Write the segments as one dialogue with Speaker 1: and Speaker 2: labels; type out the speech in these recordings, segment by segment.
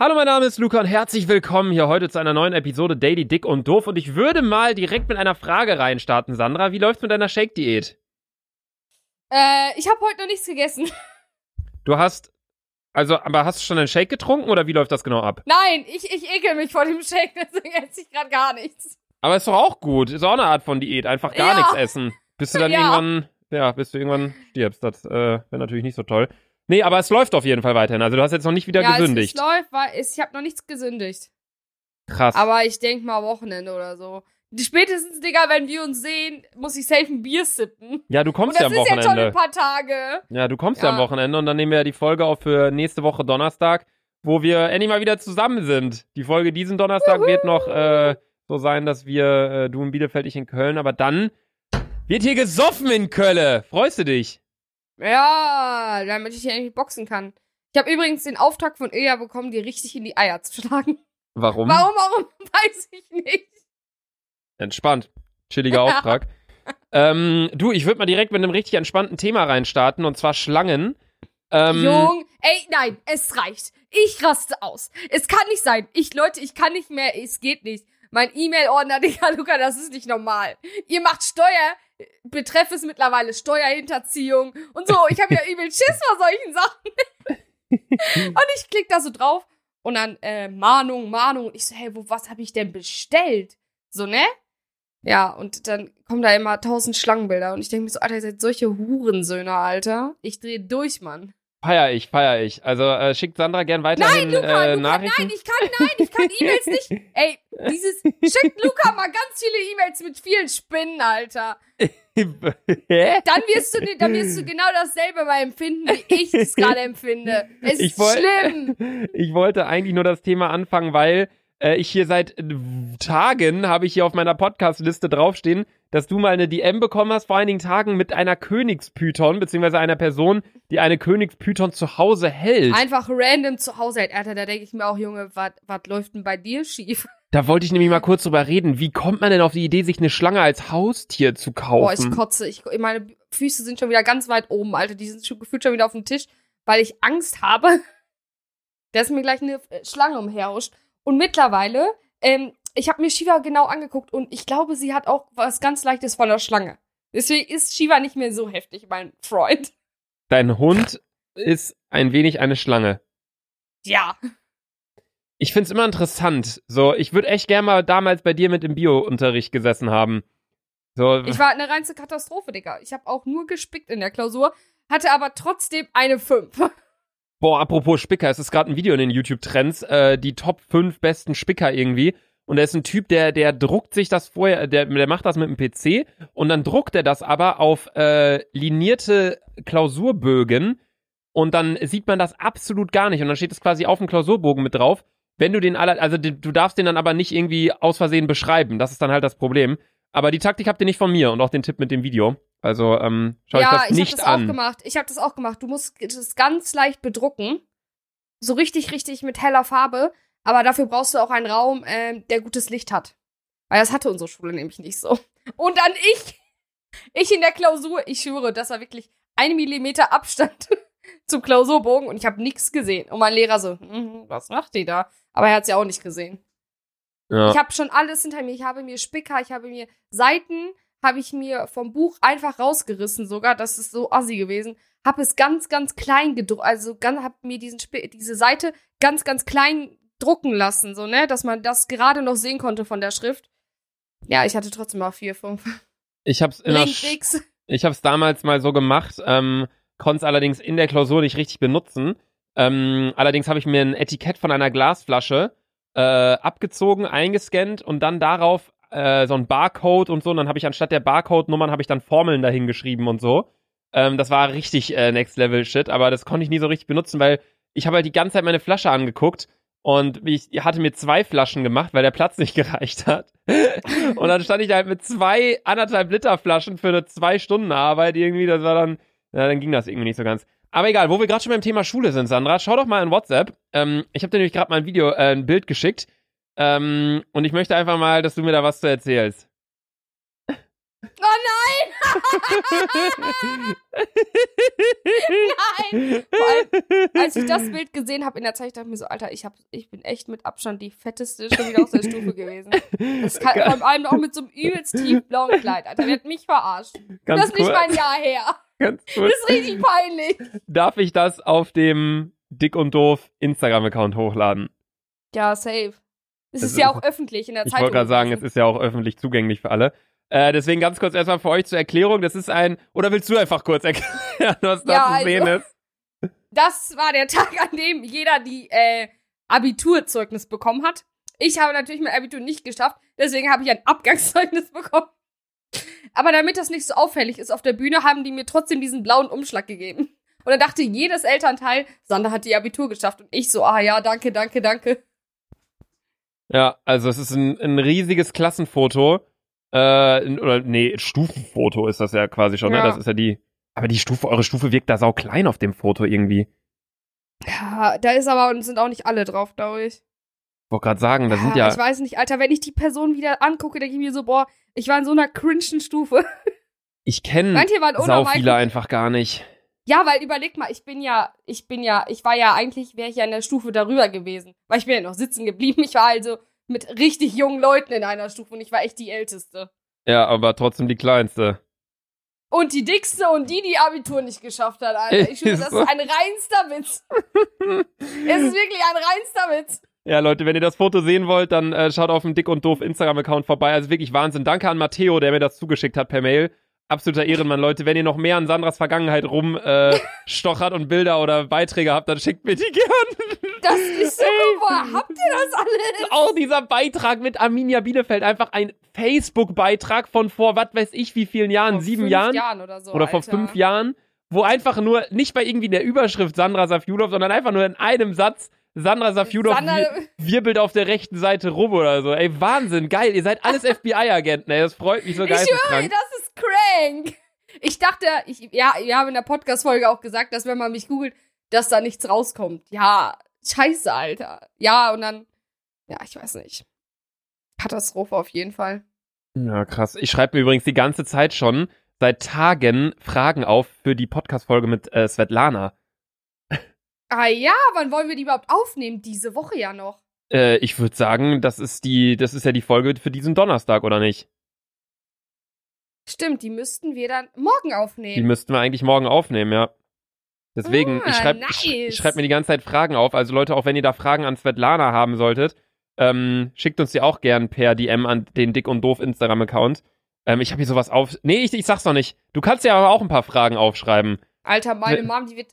Speaker 1: Hallo, mein Name ist Luca und herzlich willkommen hier heute zu einer neuen Episode Daily Dick und Doof. Und ich würde mal direkt mit einer Frage reinstarten, Sandra. Wie läuft's mit deiner Shake-Diät?
Speaker 2: Äh, ich habe heute noch nichts gegessen.
Speaker 1: Du hast, also, aber hast du schon einen Shake getrunken oder wie läuft das genau ab?
Speaker 2: Nein, ich, ich ekel mich vor dem Shake, deswegen esse ich gerade gar nichts.
Speaker 1: Aber ist doch auch gut. Ist auch eine Art von Diät. Einfach gar
Speaker 2: Ja.
Speaker 1: nichts essen. Bis du dann
Speaker 2: Ja.
Speaker 1: irgendwann, ja, bis du irgendwann stirbst. Das äh, wäre natürlich nicht so toll. Nee, aber es läuft auf jeden Fall weiterhin. Also du hast jetzt noch nicht wieder
Speaker 2: ja,
Speaker 1: gesündigt.
Speaker 2: Es, es läuft, weil es, ich habe noch nichts gesündigt.
Speaker 1: Krass.
Speaker 2: Aber ich denk mal Wochenende oder so. Die spätestens, Digga, wenn wir uns sehen, muss ich safe ein Bier sippen.
Speaker 1: ja, du kommst
Speaker 2: das
Speaker 1: ja am
Speaker 2: ist ja schon
Speaker 1: Wochenende.
Speaker 2: ein paar Tage.
Speaker 1: Ja, du kommst ja. am
Speaker 2: Ja.
Speaker 1: Wochenende und dann nehmen wir ja die Folge auf für nächste Woche Donnerstag, wo wir endlich mal wieder zusammen sind. Die Folge diesen Donnerstag wird noch äh, so sein, dass wir, äh, du in Bielefeld, ich in Köln, aber dann wird hier gesoffen in Köln. Freust du dich?
Speaker 2: Ja, damit ich hier endlich boxen kann. Ich habe übrigens den Auftrag von Ilja bekommen, dir richtig in die Eier zu schlagen.
Speaker 1: Warum?
Speaker 2: Warum, warum, weiß ich nicht.
Speaker 1: Entspannt. Chilliger Auftrag. ähm, du, ich würde mal direkt mit einem richtig entspannten Thema reinstarten, und zwar Schlangen. Ähm,
Speaker 2: Jung, ey, nein, es reicht. Ich raste aus. Es kann nicht sein. Ich, Leute, ich kann nicht mehr, es geht nicht. Mein E-Mail-Ordner, Digga, Luca, das ist nicht normal. Ihr macht Steuer, betreff es mittlerweile Steuerhinterziehung und so. Ich habe ja übel Schiss vor solchen Sachen. und ich klick da so drauf und dann äh, Mahnung, Mahnung. Und ich so, hey, wo, was habe ich denn bestellt? So, ne? Ja, und dann kommen da immer tausend Schlangenbilder und ich denke mir so, Alter, ihr seid solche Hurensöhne, Alter. Ich drehe durch, Mann.
Speaker 1: Feier ich, feier ich. Also äh, schickt Sandra gern weiterhin
Speaker 2: Nein, Luca,
Speaker 1: äh,
Speaker 2: Luca,
Speaker 1: Nachrichten.
Speaker 2: nein, ich kann, nein, ich kann E-Mails nicht. Ey, dieses, schickt Luca mal ganz viele E-Mails mit vielen Spinnen, Alter. Dann wirst du, dann wirst du genau dasselbe mal empfinden, wie ich es gerade empfinde. Es
Speaker 1: Ich
Speaker 2: ist schlimm.
Speaker 1: Ich wollte eigentlich nur das Thema anfangen, weil äh, ich hier seit äh, Tagen habe ich hier auf meiner Podcast-Liste draufstehen, dass du mal eine DM bekommen hast vor einigen Tagen mit einer Königspython, beziehungsweise einer Person, die eine Königspython zu Hause hält.
Speaker 2: Einfach random zu Hause, halt, Alter, da denke ich mir auch, Junge, was läuft denn bei dir schief?
Speaker 1: Da wollte ich nämlich mal kurz drüber reden. Wie kommt man denn auf die Idee, sich eine Schlange als Haustier zu
Speaker 2: Boah, ich
Speaker 1: kaufen?
Speaker 2: kotze. Ich, meine Füße sind schon wieder ganz weit oben, Alter. Die sind schon gefühlt schon wieder auf dem Tisch, weil ich Angst habe, dass mir gleich eine Schlange umherhuscht. Und mittlerweile, ähm, ich habe mir Shiva genau angeguckt und ich glaube, sie hat auch was ganz Leichtes von der Schlange. Deswegen ist Shiva nicht mehr so heftig, mein Freund.
Speaker 1: Dein Hund ist ein wenig eine Schlange.
Speaker 2: Ja.
Speaker 1: Ich find's immer interessant. So, ich würde echt gerne mal damals bei dir mit im Bio-Unterricht gesessen haben. So,
Speaker 2: Ich war eine reinste Katastrophe, Digga. Ich habe auch nur gespickt in der Klausur, hatte aber trotzdem eine 5.
Speaker 1: Boah, apropos Spicker, es ist gerade ein Video in den YouTube-Trends, äh, die Top 5 besten Spicker irgendwie. Und da ist ein Typ, der, der druckt sich das vorher, der, der macht das mit dem PC und dann druckt er das aber auf äh, linierte Klausurbögen und dann sieht man das absolut gar nicht. Und dann steht es quasi auf dem Klausurbogen mit drauf. Wenn du den aller, also du darfst den dann aber nicht irgendwie aus Versehen beschreiben. Das ist dann halt das Problem. Aber die Taktik habt ihr nicht von mir und auch den Tipp mit dem Video. Also ähm, schau
Speaker 2: ja,
Speaker 1: euch das
Speaker 2: ich
Speaker 1: nicht
Speaker 2: habe das
Speaker 1: an.
Speaker 2: auch gemacht. Ich habe das auch gemacht. Du musst das ganz leicht bedrucken. So richtig, richtig mit heller Farbe. Aber dafür brauchst du auch einen Raum, ähm, der gutes Licht hat. Weil das hatte unsere Schule nämlich nicht so. Und dann ich. Ich in der Klausur, ich schwöre, das war wirklich ein Millimeter Abstand zum Klausurbogen und ich habe nichts gesehen. Und mein Lehrer so, "Mhm, was macht die da? Aber er hat's ja auch nicht gesehen.
Speaker 1: Ja.
Speaker 2: Ich habe schon alles hinter mir. Ich habe mir Spicker, ich habe mir Seiten, habe ich mir vom Buch einfach rausgerissen sogar. Das ist so assi gewesen. Habe es ganz, ganz klein gedruckt. Also ganz, habe mir diesen Sp diese Seite ganz, ganz klein drucken lassen, so, ne? Dass man das gerade noch sehen konnte von der Schrift. Ja, ich hatte trotzdem mal vier, fünf.
Speaker 1: Ich hab's in der. Ich habe es damals mal so gemacht, ähm, konnte es allerdings in der Klausur nicht richtig benutzen. Ähm, allerdings habe ich mir ein Etikett von einer Glasflasche äh, abgezogen, eingescannt und dann darauf äh, so ein Barcode und so. Und dann habe ich anstatt der Barcode-Nummern habe ich dann Formeln dahin geschrieben und so. Ähm, das war richtig äh, Next Level Shit, aber das konnte ich nie so richtig benutzen, weil ich habe halt die ganze Zeit meine Flasche angeguckt und ich hatte mir zwei Flaschen gemacht, weil der Platz nicht gereicht hat. und dann stand ich da halt mit zwei anderthalb Liter Flaschen für eine zwei Stunden Arbeit irgendwie. Das war dann, ja, dann ging das irgendwie nicht so ganz. Aber egal, wo wir gerade schon beim Thema Schule sind, Sandra, schau doch mal in WhatsApp. Ähm, ich habe dir nämlich gerade mal ein Video, äh, ein Bild geschickt. Ähm, und ich möchte einfach mal, dass du mir da was zu erzählst.
Speaker 2: Oh nein! Vor allem, als ich das Bild gesehen habe in der Zeit, dachte ich mir so, Alter, ich, hab, ich bin echt mit Abstand die fetteste schon wieder aus der Stufe gewesen. Das kann, vor allem auch mit so einem übelst tiefblauen Kleid, Alter. Der hat mich verarscht.
Speaker 1: Ganz
Speaker 2: das ist nicht
Speaker 1: cool.
Speaker 2: mal ein Jahr her.
Speaker 1: Ganz
Speaker 2: Das
Speaker 1: kurz.
Speaker 2: ist richtig peinlich.
Speaker 1: Darf ich das auf dem Dick und Doof Instagram-Account hochladen?
Speaker 2: Ja, safe. Es
Speaker 1: Das
Speaker 2: ist ja
Speaker 1: ist-
Speaker 2: auch öffentlich in der
Speaker 1: Ich
Speaker 2: Zeitung.
Speaker 1: wollte gerade sagen, es ist ja auch öffentlich zugänglich für alle. Äh, deswegen ganz kurz erstmal für euch zur Erklärung. Das ist ein, oder willst du einfach kurz erklären, was da
Speaker 2: Ja,
Speaker 1: zu sehen
Speaker 2: also-
Speaker 1: ist?
Speaker 2: Das war der Tag, an dem jeder die äh, Abiturzeugnis bekommen hat. Ich habe natürlich mein Abitur nicht geschafft, deswegen habe ich ein Abgangszeugnis bekommen. Aber damit das nicht so auffällig ist auf der Bühne, haben die mir trotzdem diesen blauen Umschlag gegeben. Und dann dachte jedes Elternteil, Sander hat die Abitur geschafft. Und ich so, ah ja, danke, danke, danke.
Speaker 1: Ja, also es ist ein, ein riesiges Klassenfoto. Äh, oder nee, Stufenfoto ist das ja quasi schon, ne?
Speaker 2: Ja.
Speaker 1: Das ist ja die. Aber die Stufe, eure Stufe wirkt da sau klein auf dem Foto irgendwie.
Speaker 2: Ja, da ist aber und sind auch nicht alle drauf, glaube ich.
Speaker 1: Ich wollte gerade sagen, da sind ja.
Speaker 2: Ich weiß nicht, Alter, wenn ich die Person wieder angucke, denke ich mir so, boah, ich war in so einer cringen Stufe.
Speaker 1: Ich kenne
Speaker 2: Manche waren ohne
Speaker 1: sau viele einfach gar nicht.
Speaker 2: Ja, weil überleg mal, ich bin ja, ich bin ja, ich war ja eigentlich, wäre ich ja in der Stufe darüber gewesen. Weil ich bin ja noch sitzen geblieben. Ich war also mit richtig jungen Leuten in einer Stufe und ich war echt die Älteste.
Speaker 1: Ja, aber trotzdem die kleinste.
Speaker 2: Und die dickste und die, die Abitur nicht geschafft hat, Alter. Ich schwöre, das
Speaker 1: so.
Speaker 2: ist ein reinster Witz. es ist wirklich ein reinster Witz.
Speaker 1: Ja, Leute, wenn ihr das Foto sehen wollt, dann äh, schaut auf dem Dick und Doof Instagram-Account vorbei. Also wirklich Wahnsinn. Danke an Matteo, der mir das zugeschickt hat per Mail. Absoluter Ehrenmann, Leute. Wenn ihr noch mehr an Sandras Vergangenheit rumstochert äh, und Bilder oder Beiträge habt, dann schickt mir die gern.
Speaker 2: Das ist so, woher habt ihr das alles?
Speaker 1: Auch dieser Beitrag mit Arminia Bielefeld. Einfach ein Facebook-Beitrag von vor, was weiß ich, wie vielen Jahren?
Speaker 2: Vor
Speaker 1: Sieben Jahren?
Speaker 2: Jahren oder so.
Speaker 1: oder vor
Speaker 2: Alter.
Speaker 1: fünf Jahren, wo einfach nur, nicht bei irgendwie der Überschrift Sandra Safjulov, sondern einfach nur in einem Satz Sandra Safjulov
Speaker 2: Sandra-
Speaker 1: wir, wirbelt auf der rechten Seite rum oder so. Ey, Wahnsinn, geil. Ihr seid alles FBI-Agenten, ey. Das freut mich so
Speaker 2: Ich schwöre,
Speaker 1: geisteskrank.
Speaker 2: das ist crank. Ich dachte, ich, ja, wir haben in der Podcast-Folge auch gesagt, dass wenn man mich googelt, dass da nichts rauskommt. Ja, scheiße, Alter. Ja, und dann, ja, ich weiß nicht. Katastrophe auf jeden Fall.
Speaker 1: Ja, krass. Ich schreibe mir übrigens die ganze Zeit schon seit Tagen Fragen auf für die Podcast-Folge mit äh, Svetlana.
Speaker 2: Ah ja, wann wollen wir die überhaupt aufnehmen? Diese Woche ja noch.
Speaker 1: Äh, ich würde sagen, das ist die, das ist ja die Folge für diesen Donnerstag, oder nicht?
Speaker 2: Stimmt, die müssten wir dann morgen
Speaker 1: Die
Speaker 2: aufnehmen.
Speaker 1: müssten wir eigentlich morgen aufnehmen, ja. Deswegen,
Speaker 2: Ah,
Speaker 1: ich schreibe
Speaker 2: nice.
Speaker 1: ich, ich schreib mir die ganze Zeit Fragen auf. Also Leute, auch wenn ihr da Fragen an Svetlana haben solltet, ähm, schickt uns die auch gern per DM an den Dick und Doof Instagram-Account. Ähm, ich habe hier sowas auf. Nee, ich, ich sag's noch nicht. Du kannst ja aber auch ein paar Fragen aufschreiben.
Speaker 2: Alter, meine
Speaker 1: Ne-
Speaker 2: Mom, die wird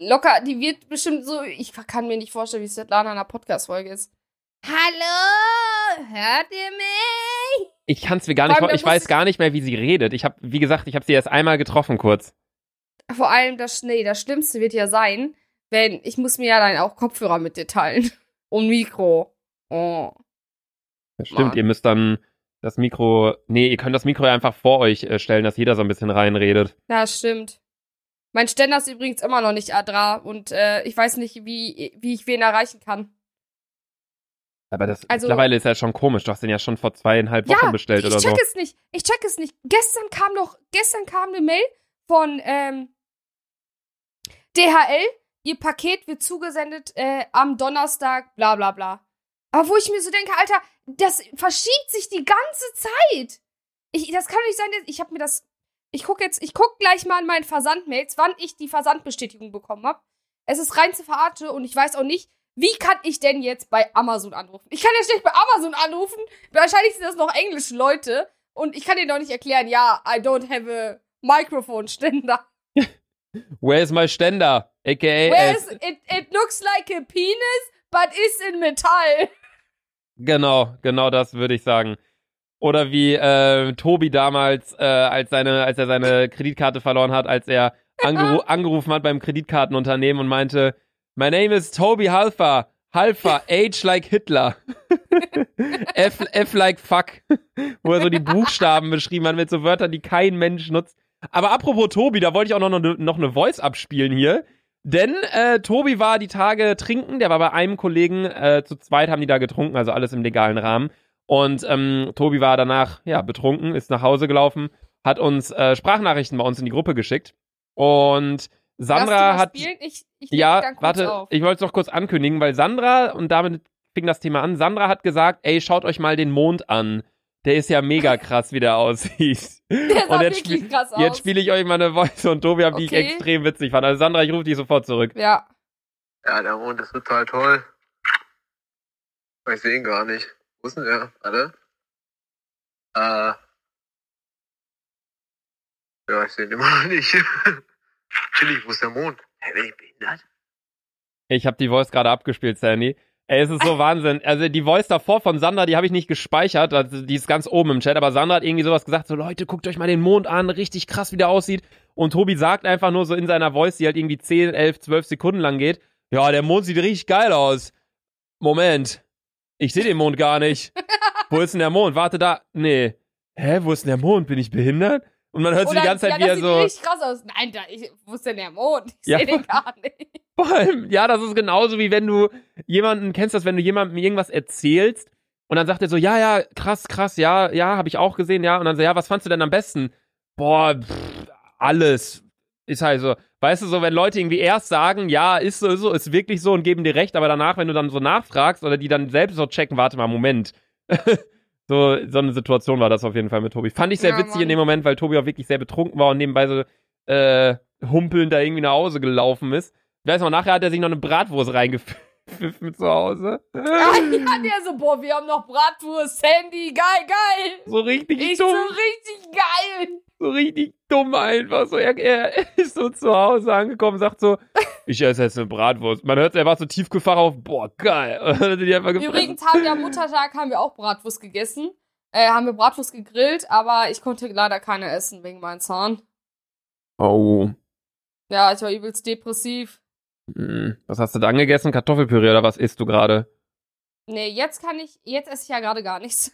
Speaker 2: locker, die wird bestimmt so, ich kann mir nicht vorstellen, wie Svetlana in einer Podcast-Folge ist. Hallo, hört ihr mich?
Speaker 1: Ich kann's mir gar nicht Ich weiß gar nicht mehr, wie sie redet. Ich habe, wie gesagt, ich habe sie erst einmal getroffen kurz.
Speaker 2: Vor allem das, nee, das Schlimmste wird ja sein, wenn, ich muss mir ja dann auch Kopfhörer mit dir teilen. Und Mikro. Oh.
Speaker 1: Das stimmt,
Speaker 2: Mann.
Speaker 1: ihr müsst dann das Mikro. Nee, ihr könnt das Mikro ja einfach vor euch äh, stellen, dass jeder so ein bisschen reinredet.
Speaker 2: Ja, stimmt. Mein Ständer ist übrigens immer noch nicht Adra und äh, ich weiß nicht, wie, wie ich wen erreichen kann.
Speaker 1: Aber das
Speaker 2: Also-
Speaker 1: mittlerweile ist ja schon komisch. Du hast den ja schon vor zweieinhalb Wochen
Speaker 2: ja,
Speaker 1: bestellt
Speaker 2: ich
Speaker 1: oder
Speaker 2: check
Speaker 1: so.
Speaker 2: es nicht. Ich check es nicht. Gestern kam noch, gestern kam eine Mail von ähm, DHL. Ihr Paket wird zugesendet äh, am Donnerstag, bla bla bla. Aber wo ich mir so denke, Alter, das verschiebt sich die ganze Zeit. Ich, das kann nicht sein, ich habe mir das. Ich guck jetzt, ich guck gleich mal in meinen Versandmails, wann ich die Versandbestätigung bekommen habe. Es ist rein zu verarsche und ich weiß auch nicht, wie kann ich denn jetzt bei Amazon anrufen? Ich kann ja schlecht bei Amazon anrufen. Wahrscheinlich sind das noch englische Leute. Und ich kann denen doch nicht erklären, ja, I don't have a microphone
Speaker 1: Where is my Ständer? AKA.
Speaker 2: Where is it, it looks like a penis, but is in Metall.
Speaker 1: Genau, genau das würde ich sagen. Oder wie äh, Tobi damals, äh, als, seine, als er seine Kreditkarte verloren hat, als er angeru angerufen hat beim Kreditkartenunternehmen und meinte, My name is Toby Halfer. Halfer, age like Hitler. F, F like fuck. Wo er so die Buchstaben beschrieben hat mit so Wörtern, die kein Mensch nutzt. Aber apropos Tobi, da wollte ich auch noch, noch, noch eine Voice abspielen hier. Denn äh, Tobi war die Tage trinken, der war bei einem Kollegen, äh, zu zweit haben die da getrunken, also alles im legalen Rahmen. Und ähm, Tobi war danach, ja, betrunken, ist nach Hause gelaufen, hat uns äh, Sprachnachrichten bei uns in die Gruppe geschickt. Und Sandra hat.
Speaker 2: Ich, ich
Speaker 1: Ja, warte,
Speaker 2: auf.
Speaker 1: ich wollte es noch kurz ankündigen, weil Sandra, und damit fing das Thema an, Sandra hat gesagt, ey, schaut euch mal den Mond an. Der ist ja mega krass, wie der aussieht.
Speaker 2: Der sah
Speaker 1: und jetzt
Speaker 2: wirklich
Speaker 1: spiel-
Speaker 2: krass aus.
Speaker 1: Jetzt spiele ich euch mal eine Voice und Tobi haben die ich
Speaker 2: Okay.
Speaker 1: extrem witzig fand. Also Sandra, ich rufe dich sofort zurück.
Speaker 2: ja.
Speaker 3: Ja, der Mond ist total toll. Ich sehe ihn gar nicht. Wo ist denn der? Warte. Äh. Ja, ich sehe ihn immer noch nicht. Chillig, wo ist der Mond? Hä, bin ich behindert?
Speaker 1: Ich habe die Voice gerade abgespielt, Sandy. Ey, es ist so Wahnsinn. Also die Voice davor von Sandra, die habe ich nicht gespeichert. Also die ist ganz oben im Chat. Aber Sandra hat irgendwie sowas gesagt, so Leute, guckt euch mal den Mond an. Richtig krass, wie der aussieht. Und Tobi sagt einfach nur so in seiner Voice, die halt irgendwie 10, 11, 12 Sekunden lang geht. Ja, der Mond sieht richtig geil aus. Moment. Ich sehe den Mond gar nicht. Wo ist denn der Mond? Warte da. Nee. Hä, wo ist denn der Mond? Bin ich behindert? Und man hört so
Speaker 2: Oder,
Speaker 1: die ganze Zeit,
Speaker 2: ja,
Speaker 1: wie
Speaker 2: das
Speaker 1: er
Speaker 2: sieht
Speaker 1: so.
Speaker 2: richtig krass aus. Nein, da, ich, wo ist denn der Mond? Ich
Speaker 1: Ja.
Speaker 2: sehe den gar nicht.
Speaker 1: Vor allem, ja, das ist genauso wie wenn du jemanden, kennst das, wenn du jemandem irgendwas erzählst und dann sagt er so, ja, ja, krass, krass, ja, ja, habe ich auch gesehen, ja. Und dann so, ja, was fandst du denn am besten? Boah, pff, alles. Ist halt so, weißt du, so, wenn Leute irgendwie erst sagen, ja, ist so, ist so, ist wirklich so und geben dir recht, aber danach, wenn du dann so nachfragst oder die dann selbst so checken, warte mal, Moment. so, so eine Situation war das auf jeden Fall mit Tobi. Fand ich sehr
Speaker 2: Ja,
Speaker 1: witzig in
Speaker 2: Mann.
Speaker 1: dem Moment, weil Tobi auch wirklich sehr betrunken war und nebenbei so, äh, humpelnd da irgendwie nach Hause gelaufen ist. Ich weiß noch, nachher hat er sich noch eine Bratwurst reingepfiffen zu Hause.
Speaker 2: Ah, ja, der so, boah, wir haben noch Bratwurst, Sandy, geil, geil.
Speaker 1: So richtig
Speaker 2: Ich so
Speaker 1: dumm,
Speaker 2: richtig geil.
Speaker 1: so richtig dumm einfach. So, er, er ist so zu Hause angekommen, sagt so, ich esse jetzt eine Bratwurst. Man hört, er war so tiefgefahren auf, boah, geil. Und die einfach.
Speaker 2: Übrigens haben wir am Muttertag haben wir auch Bratwurst gegessen. Äh, haben wir Bratwurst gegrillt, aber ich konnte leider keine essen wegen meinem Zahn.
Speaker 1: Oh.
Speaker 2: Ja, ich war übelst depressiv.
Speaker 1: Hm. Was hast du dann gegessen? Kartoffelpüree oder was isst du gerade?
Speaker 2: Nee, jetzt kann ich, jetzt esse ich ja gerade gar nichts.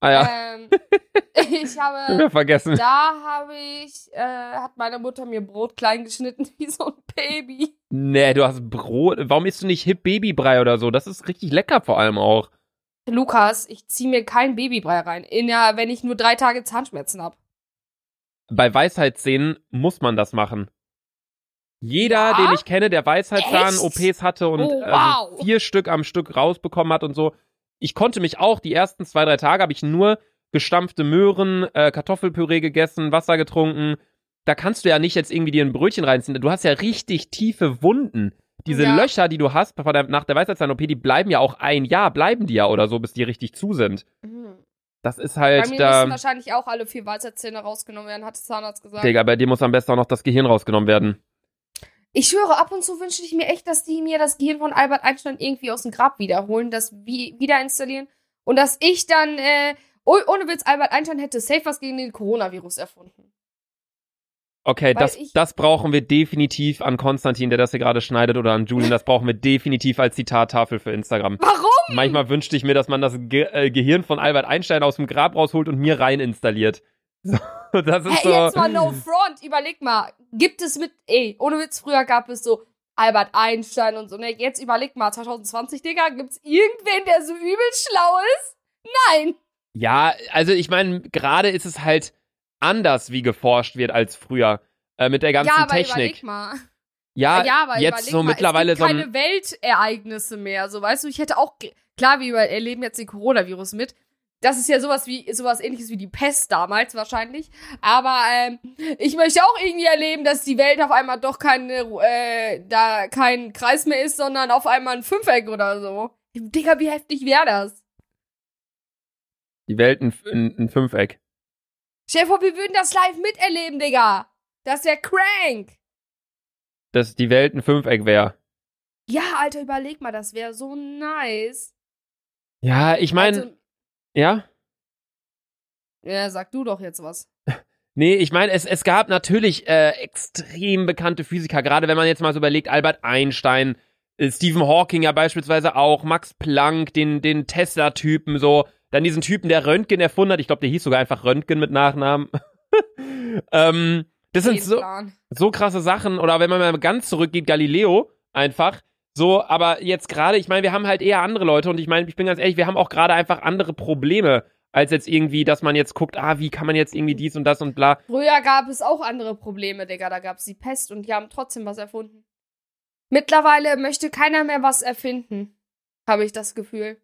Speaker 1: Ah ja,
Speaker 2: Ähm, ich habe,
Speaker 1: vergessen.
Speaker 2: da habe ich, äh, hat meine Mutter mir Brot klein geschnitten wie so ein Baby.
Speaker 1: Nee, du hast Brot. Warum isst du nicht Hip Babybrei oder so? Das ist richtig lecker vor allem auch.
Speaker 2: Lukas, ich zieh mir kein Babybrei rein, in der, wenn ich nur drei Tage Zahnschmerzen hab.
Speaker 1: bei Weisheitszähnen muss man das machen. Jeder,
Speaker 2: Ja?
Speaker 1: den ich kenne, der Weisheitszahn
Speaker 2: Echt?
Speaker 1: OPs hatte und
Speaker 2: Oh,
Speaker 1: also
Speaker 2: wow.
Speaker 1: vier Stück am Stück rausbekommen hat und so. Ich konnte mich auch, die ersten zwei, drei Tage habe ich nur gestampfte Möhren, äh, Kartoffelpüree gegessen, Wasser getrunken. Da kannst du ja nicht jetzt irgendwie dir ein Brötchen reinziehen. Du hast ja richtig tiefe Wunden. Diese
Speaker 2: Ja.
Speaker 1: Löcher, die du hast nach der Weisheitszahn-OP, die bleiben ja auch ein Jahr, bleiben die ja oder so, bis die richtig zu sind.
Speaker 2: Mhm.
Speaker 1: Das ist
Speaker 2: Bei
Speaker 1: halt
Speaker 2: mir
Speaker 1: da.
Speaker 2: müssen wahrscheinlich auch alle vier Weisheitszähne rausgenommen werden, hat der Zahnarzt gesagt.
Speaker 1: Digga, bei dir muss am besten auch noch das Gehirn rausgenommen werden.
Speaker 2: Ich schwöre, ab und zu wünsche ich mir echt, dass die mir das Gehirn von Albert Einstein irgendwie aus dem Grab wiederholen, das wie wieder installieren und dass ich dann, äh, oh, ohne Witz, Albert Einstein hätte safe was gegen den Coronavirus erfunden.
Speaker 1: Okay,
Speaker 2: Weil
Speaker 1: das, das brauchen wir definitiv an Konstantin, der das hier gerade schneidet, oder an Julian. Das brauchen wir definitiv als Zitattafel für Instagram.
Speaker 2: Warum?
Speaker 1: Manchmal wünschte ich mir, dass man das Ge äh, Gehirn von Albert Einstein aus dem Grab rausholt und mir rein installiert. So, das ist
Speaker 2: Hey, jetzt mal
Speaker 1: so.
Speaker 2: no front, überleg mal, gibt es mit, ey, ohne Witz, früher gab es so Albert Einstein und so, ne, jetzt überleg mal, 2020, Digga, gibt's irgendwen, der so übel schlau ist? Nein.
Speaker 1: Ja, also ich meine, gerade ist es halt anders, wie geforscht wird als früher. Äh, mit der ganzen
Speaker 2: ja, aber
Speaker 1: Technik.
Speaker 2: überleg mal.
Speaker 1: Ja,
Speaker 2: ja, aber
Speaker 1: jetzt so
Speaker 2: mal,
Speaker 1: mittlerweile
Speaker 2: es
Speaker 1: so
Speaker 2: gibt
Speaker 1: ein.
Speaker 2: keine Weltereignisse mehr, so weißt du, ich hätte auch klar, wir erleben jetzt den Coronavirus mit. Das ist ja sowas wie sowas ähnliches wie die Pest damals wahrscheinlich, aber ähm, ich möchte auch irgendwie erleben, dass die Welt auf einmal doch keine äh, da kein Kreis mehr ist, sondern auf einmal ein Fünfeck oder so. Digga, wie heftig wäre das?
Speaker 1: Die Welt ein, ein, ein Fünfeck.
Speaker 2: Stell dir vor, wir würden das live miterleben, Digga. Das ja crank.
Speaker 1: Dass die Welt ein Fünfeck wäre.
Speaker 2: Ja, Alter, überleg mal, das wäre so nice.
Speaker 1: Ja, ich meine,
Speaker 2: Also,
Speaker 1: ja.
Speaker 2: ja, sag du doch jetzt was.
Speaker 1: Nee, ich meine, es, es gab natürlich äh, extrem bekannte Physiker, gerade wenn man jetzt mal so überlegt, Albert Einstein, äh, Stephen Hawking ja beispielsweise auch, Max Planck, den, den Tesla-Typen so, dann diesen Typen, der Röntgen erfunden hat, ich glaube, der hieß sogar einfach Röntgen mit Nachnamen. ähm, das sind so, so krasse Sachen, oder wenn man mal ganz zurückgeht, Galileo einfach, So, aber jetzt gerade, ich meine, wir haben halt eher andere Leute und ich meine, ich bin ganz ehrlich, wir haben auch gerade einfach andere Probleme, als jetzt irgendwie, dass man jetzt guckt, ah, wie kann man jetzt irgendwie dies und das und bla.
Speaker 2: Früher gab es auch andere Probleme, Digga. Da gab es die Pest und die haben trotzdem was erfunden. Mittlerweile möchte keiner mehr was erfinden, habe ich das Gefühl.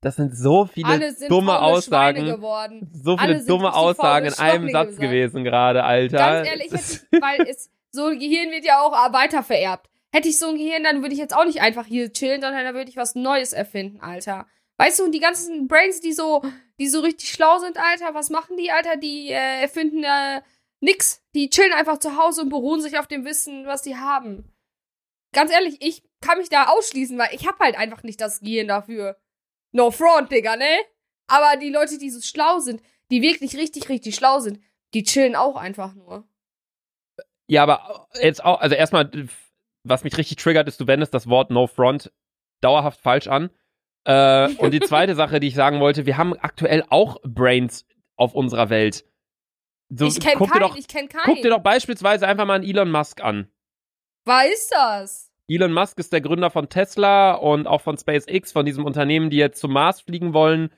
Speaker 1: Das sind so viele
Speaker 2: Alle sind
Speaker 1: dumme Aussagen.
Speaker 2: Geworden.
Speaker 1: So viele dumme Aussagen in einem Satz gewesen gerade, Alter.
Speaker 2: Ganz ehrlich, ich, weil es, so ein Gehirn wird ja auch weiter vererbt. Hätte ich so ein Gehirn, dann würde ich jetzt auch nicht einfach hier chillen, sondern dann würde ich was Neues erfinden, Alter. Weißt du, und die ganzen Brains, die so, die so richtig schlau sind, Alter, was machen die, Alter? Die äh, erfinden äh, nix. Die chillen einfach zu Hause und beruhen sich auf dem Wissen, was die haben. Ganz ehrlich, ich kann mich da ausschließen, weil ich hab halt einfach nicht das Gehirn dafür. No front, Digga, ne? Aber die Leute, die so schlau sind, die wirklich richtig, richtig schlau sind, die chillen auch einfach nur.
Speaker 1: Ja, aber jetzt auch, also erstmal, was mich richtig triggert, ist, du wendest das Wort No Front dauerhaft falsch an. Äh, und die zweite Sache, die ich sagen wollte, wir haben aktuell auch Brains auf unserer Welt. So,
Speaker 2: ich kenne keinen,
Speaker 1: doch,
Speaker 2: ich kenne keinen.
Speaker 1: guck dir doch beispielsweise einfach mal einen Elon Musk an.
Speaker 2: Wer ist das?
Speaker 1: Elon Musk ist der Gründer von Tesla und auch von SpaceX, von diesem Unternehmen, die jetzt zum Mars fliegen wollen.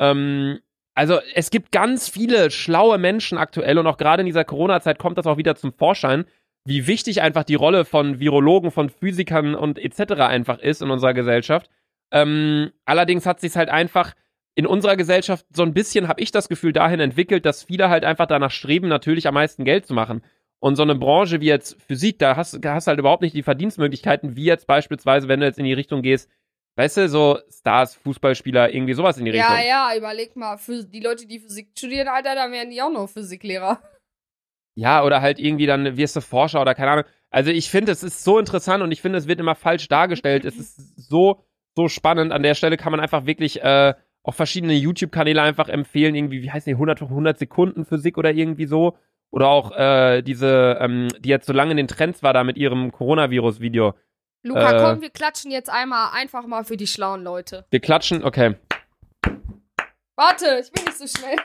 Speaker 1: Ähm, also es gibt ganz viele schlaue Menschen aktuell und auch gerade in dieser Corona-Zeit kommt das auch wieder zum Vorschein, wie wichtig einfach die Rolle von Virologen, von Physikern und etc. einfach ist in unserer Gesellschaft. Ähm, allerdings hat sich halt einfach in unserer Gesellschaft so ein bisschen, habe ich das Gefühl, dahin entwickelt, dass viele halt einfach danach streben, natürlich am meisten Geld zu machen. Und so eine Branche wie jetzt Physik, da hast du halt überhaupt nicht die Verdienstmöglichkeiten, wie jetzt beispielsweise, wenn du jetzt in die Richtung gehst, weißt du, so Stars, Fußballspieler, irgendwie sowas in die Richtung.
Speaker 2: Ja, ja, überleg mal, für die Leute, die Physik studieren, Alter, dann wären die auch noch Physiklehrer.
Speaker 1: Ja, oder halt irgendwie dann wirst du Forscher oder keine Ahnung. Also ich finde, es ist so interessant und ich finde, es wird immer falsch dargestellt. es ist so, so spannend. An der Stelle kann man einfach wirklich äh, auch verschiedene YouTube-Kanäle einfach empfehlen. Irgendwie, wie heißt die, 100, 100 Sekunden Physik oder irgendwie so. Oder auch äh, diese, ähm, die jetzt so lange in den Trends war da mit ihrem Coronavirus-Video.
Speaker 2: Luca,
Speaker 1: Äh.
Speaker 2: komm, wir klatschen jetzt einmal einfach mal für die schlauen Leute.
Speaker 1: Wir klatschen, okay.
Speaker 2: Warte, ich bin nicht so schnell.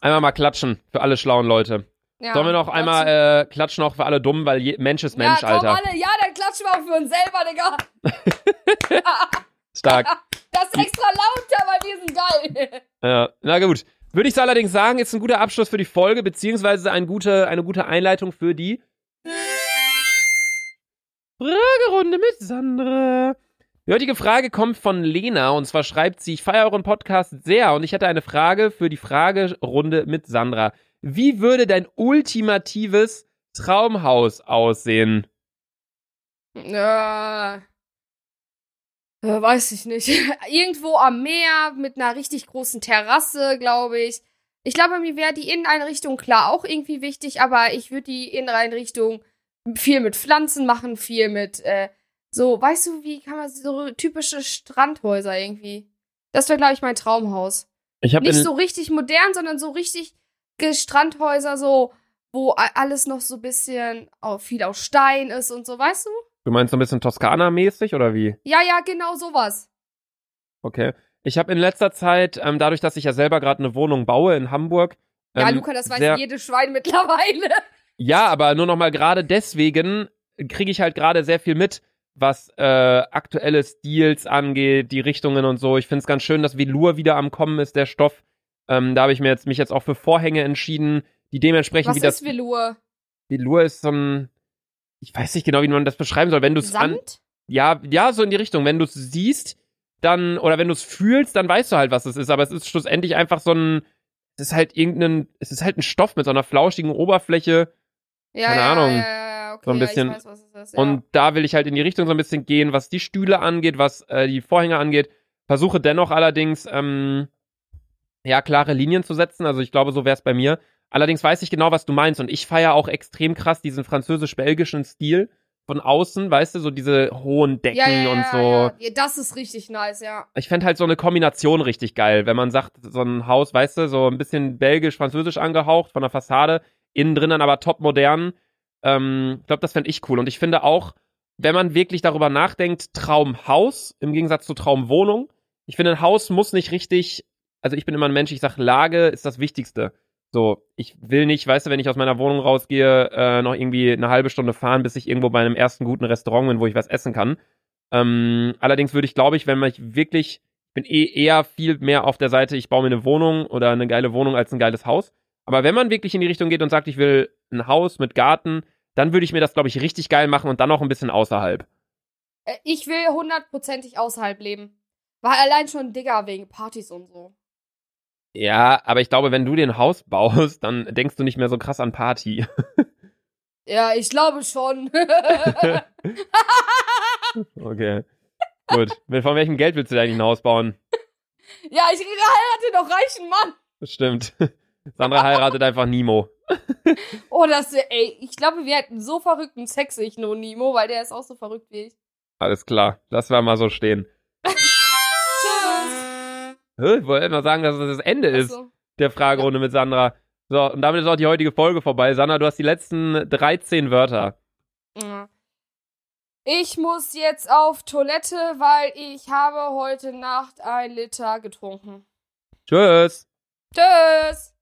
Speaker 1: Einmal mal klatschen für alle schlauen Leute.
Speaker 2: Ja,
Speaker 1: Sollen wir noch
Speaker 2: klatschen.
Speaker 1: einmal äh, klatschen auch für alle Dummen, weil je, Mensch ist Mensch,
Speaker 2: ja, komm,
Speaker 1: Alter.
Speaker 2: alle, ja, dann klatschen wir auch für uns selber, Digga.
Speaker 1: Stark.
Speaker 2: Das ist extra lauter, weil wir sind geil.
Speaker 1: Ja, na gut. Würde ich allerdings sagen, ist ein guter Abschluss für die Folge, beziehungsweise ein gute, eine gute Einleitung für die Fragerunde mit Sandra. Die heutige Frage kommt von Lena und zwar schreibt sie, ich feiere euren Podcast sehr und ich hätte eine Frage für die Fragerunde mit Sandra. Wie würde dein ultimatives Traumhaus aussehen?
Speaker 2: Äh, äh, weiß ich nicht. Irgendwo am Meer mit einer richtig großen Terrasse, glaube ich. Ich glaube, mir wäre die Inneneinrichtung klar auch irgendwie wichtig, aber ich würde die Inneneinrichtung viel mit Pflanzen machen, viel mit, äh, so, weißt du, wie kann man so typische Strandhäuser irgendwie. Das wäre, glaube ich, mein Traumhaus.
Speaker 1: Ich
Speaker 2: Nicht so richtig modern, sondern so richtig Strandhäuser, so, wo alles noch so ein bisschen au- viel aus Stein ist und so, weißt du?
Speaker 1: du meinst so ein bisschen Toskana-mäßig oder wie?
Speaker 2: Ja, ja, genau sowas.
Speaker 1: Okay. Ich habe in letzter Zeit, ähm, dadurch, dass ich ja selber gerade eine Wohnung baue in Hamburg.
Speaker 2: Ja,
Speaker 1: ähm,
Speaker 2: Luca, das weiß jedes Schwein mittlerweile.
Speaker 1: Ja, aber nur noch mal gerade deswegen kriege ich halt gerade sehr viel mit, was äh, aktuelle Stils angeht, die Richtungen und so. Ich finde es ganz schön, dass Velour wieder am Kommen ist, der Stoff. Ähm, da habe ich mir jetzt, mich jetzt auch für Vorhänge entschieden, die dementsprechend
Speaker 2: Was
Speaker 1: wie das
Speaker 2: ist Velour?
Speaker 1: Velour ist so ein, ich weiß nicht genau, wie man das beschreiben soll. Wenn du es an, ja, ja, so in die Richtung. Wenn du es siehst, dann, oder wenn du es fühlst, dann weißt du halt, was es ist. Aber es ist schlussendlich einfach so ein, es ist halt irgendein, es ist halt ein Stoff mit so einer flauschigen Oberfläche.
Speaker 2: Ja,
Speaker 1: keine
Speaker 2: ja,
Speaker 1: Ahnung.
Speaker 2: Ja, ja,
Speaker 1: So ein
Speaker 2: ja,
Speaker 1: bisschen-
Speaker 2: weiß, ist. Ja.
Speaker 1: Und da will ich halt in die Richtung so ein bisschen gehen, was die Stühle angeht, was äh, die Vorhänge angeht. Versuche dennoch allerdings, ähm, ja, klare Linien zu setzen. Also ich glaube, so wäre es bei mir. Allerdings weiß ich genau, was du meinst. Und ich feiere auch extrem krass diesen französisch-belgischen Stil von außen, weißt du, so diese hohen Decken
Speaker 2: ja, ja,
Speaker 1: und so.
Speaker 2: Ja. Das ist richtig nice, ja.
Speaker 1: Ich fände halt so eine Kombination richtig geil, wenn man sagt, so ein Haus, weißt du, so ein bisschen belgisch-französisch angehaucht von der Fassade, innen drin dann aber top modern. Ähm, ich glaube, das fände ich cool. Und ich finde auch, wenn man wirklich darüber nachdenkt, Traumhaus im Gegensatz zu Traumwohnung. Ich finde, ein Haus muss nicht richtig, also ich bin immer ein Mensch, ich sage, Lage ist das Wichtigste. So, ich will nicht, weißt du, wenn ich aus meiner Wohnung rausgehe, äh, noch irgendwie eine halbe Stunde fahren, bis ich irgendwo bei einem ersten guten Restaurant bin, wo ich was essen kann. Ähm, allerdings würde ich, glaube ich, wenn man wirklich, ich bin eh eher viel mehr auf der Seite, ich baue mir eine Wohnung oder eine geile Wohnung als ein geiles Haus. Aber wenn man wirklich in die Richtung geht und sagt, ich will ein Haus mit Garten, dann würde ich mir das, glaube ich, richtig geil machen und dann noch ein bisschen außerhalb.
Speaker 2: Äh, Ich will hundertprozentig außerhalb leben. War allein schon Digga wegen Partys und so.
Speaker 1: Ja, aber ich glaube, wenn du dir ein Haus baust, dann denkst du nicht mehr so krass an Party.
Speaker 2: Ja, ich glaube schon.
Speaker 1: okay. Gut. Von welchem Geld willst du eigentlich ein Haus bauen?
Speaker 2: ja, ich heirate doch reichen Mann.
Speaker 1: Stimmt. Sandra heiratet einfach Nemo.
Speaker 2: Oh, das, ey, ich glaube, wir hätten so verrückten Sex, ich nur Nemo, weil der ist auch so verrückt wie ich.
Speaker 1: Alles klar. Lass wir mal so stehen.
Speaker 2: Tschüss.
Speaker 1: Hä? Ich wollte mal sagen, dass es das Ende ist
Speaker 2: Achso.
Speaker 1: der Fragerunde mit Sandra. So, und damit ist auch die heutige Folge vorbei. Sandra, du hast die letzten 13 Wörter.
Speaker 2: Ja. Ich muss jetzt auf Toilette, weil ich habe heute Nacht ein Liter getrunken.
Speaker 1: Tschüss.
Speaker 2: Tschüss.